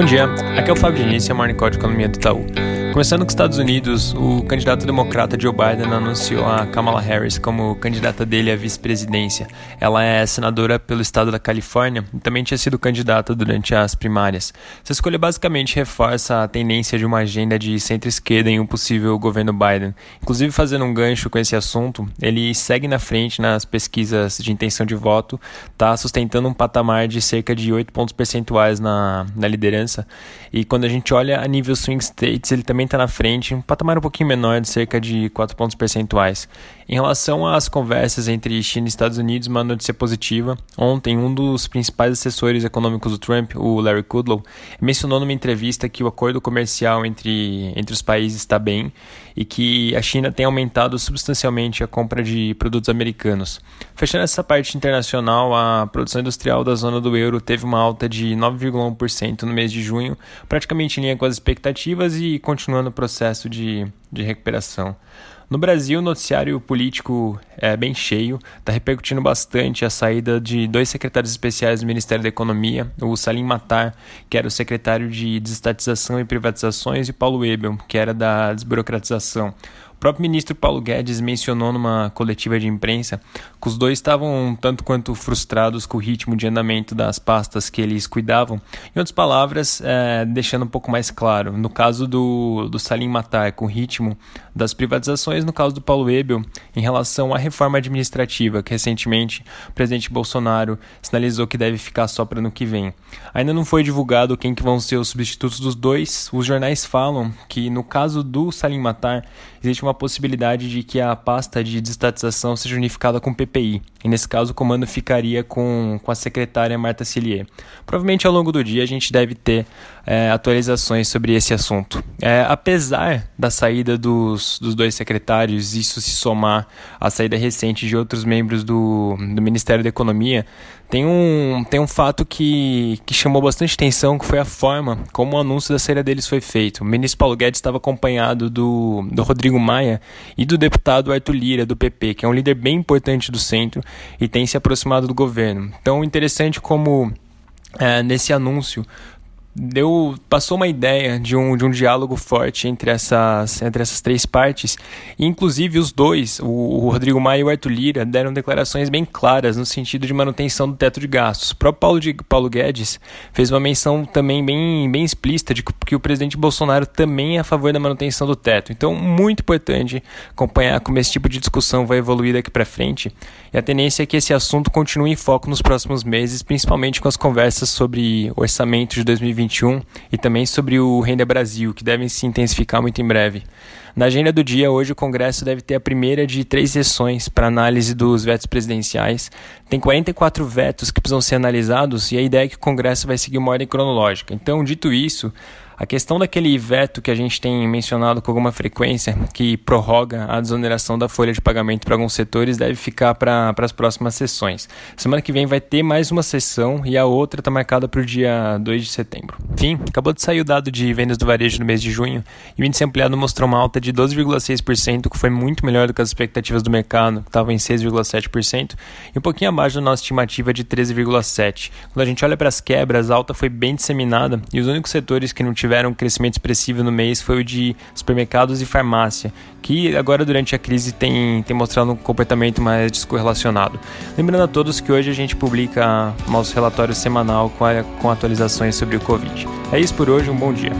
Bom dia, aqui é o Fábio Diniz e a Morning Call de Economia do Itaú. Começando com os Estados Unidos, o candidato democrata Joe Biden anunciou a Kamala Harris como candidata dele à vice-presidência. Ela é senadora pelo estado da Califórnia e também tinha sido candidata durante as primárias. Essa escolha basicamente reforça a tendência de uma agenda de centro-esquerda em um possível governo Biden. Inclusive, fazendo um gancho com esse assunto, ele segue na frente nas pesquisas de intenção de voto, está sustentando um patamar de cerca de 8 pontos percentuais na, na liderança. E quando a gente olha a nível swing states, ele também também está na frente, um patamar um pouquinho menor, de cerca de 4 pontos percentuais. Em relação às conversas entre China e Estados Unidos, uma notícia positiva. Ontem, um dos principais assessores econômicos do Trump, o Larry Kudlow, mencionou numa entrevista que o acordo comercial entre, entre os países está bem e que a China tem aumentado substancialmente a compra de produtos americanos. Fechando essa parte internacional, a produção industrial da zona do euro teve uma alta de 9,1% no mês de junho, praticamente em linha com as expectativas e continuando o processo de, de recuperação. No Brasil, o noticiário político é bem cheio, está repercutindo bastante a saída de dois secretários especiais do Ministério da Economia, o Salim Matar, que era o secretário de Desestatização e Privatizações, e Paulo Ebel, que era da desburocratização. O próprio ministro Paulo Guedes mencionou numa coletiva de imprensa que os dois estavam um tanto quanto frustrados com o ritmo de andamento das pastas que eles cuidavam. Em outras palavras, é, deixando um pouco mais claro, no caso do, do Salim Matar, com o ritmo das privatizações, no caso do Paulo Ebel, em relação à reforma administrativa, que recentemente o presidente Bolsonaro sinalizou que deve ficar só para ano que vem. Ainda não foi divulgado quem que vão ser os substitutos dos dois. Os jornais falam que no caso do Salim Matar, existe uma possibilidade de que a pasta de desestatização seja unificada com o PPI. E nesse caso, o comando ficaria com, com a secretária Marta Cillier. Provavelmente ao longo do dia a gente deve ter é, atualizações sobre esse assunto. É, apesar da saída dos, dos dois secretários, isso se somar à saída recente de outros membros do, do Ministério da Economia, tem um, tem um fato que, que chamou bastante atenção, que foi a forma como o anúncio da saída deles foi feito. O ministro Paulo Guedes estava acompanhado do, do Rodrigo Maia e do deputado Arthur Lira, do PP, que é um líder bem importante do centro e tem se aproximado do governo. Então, interessante como é, nesse anúncio deu passou uma ideia de um, de um diálogo forte entre essas, entre essas três partes. E, inclusive, os dois, o, o, Rodrigo Maia e o Arthur Lira, deram declarações bem claras no sentido de manutenção do teto de gastos. O próprio Paulo, de, Paulo Guedes fez uma menção também bem, bem explícita de que o presidente Bolsonaro também é a favor da manutenção do teto. Então, muito importante acompanhar como esse tipo de discussão vai evoluir daqui para frente. E a tendência é que esse assunto continue em foco nos próximos meses, principalmente com as conversas sobre orçamento de 2020 2021 e também sobre o Renda Brasil, que devem se intensificar muito em breve. Na agenda do dia, hoje o Congresso deve ter a primeira de três sessões para análise dos vetos presidenciais. Tem 44 vetos que precisam ser analisados e a ideia é que o Congresso vai seguir uma ordem cronológica. Então, dito isso, a questão daquele veto que a gente tem mencionado com alguma frequência, que prorroga a desoneração da folha de pagamento para alguns setores, deve ficar para as próximas sessões. Semana que vem vai ter mais uma sessão e a outra está marcada para o dia 2 de setembro. Enfim, acabou de sair o dado de vendas do varejo no mês de junho e o índice ampliado mostrou uma alta de 12,6%, que foi muito melhor do que as expectativas do mercado, que estavam em 6,7%, e um pouquinho abaixo da nossa estimativa de 13,7%. Quando a gente olha para as quebras, a alta foi bem disseminada e os únicos setores que não tiveram tiveram um crescimento expressivo no mês foi o de supermercados e farmácia, que agora durante a crise tem, tem mostrado um comportamento mais descorrelacionado. Lembrando a todos que hoje a gente publica nosso relatório semanal com, a, com atualizações sobre o Covid. É isso por hoje, um bom dia.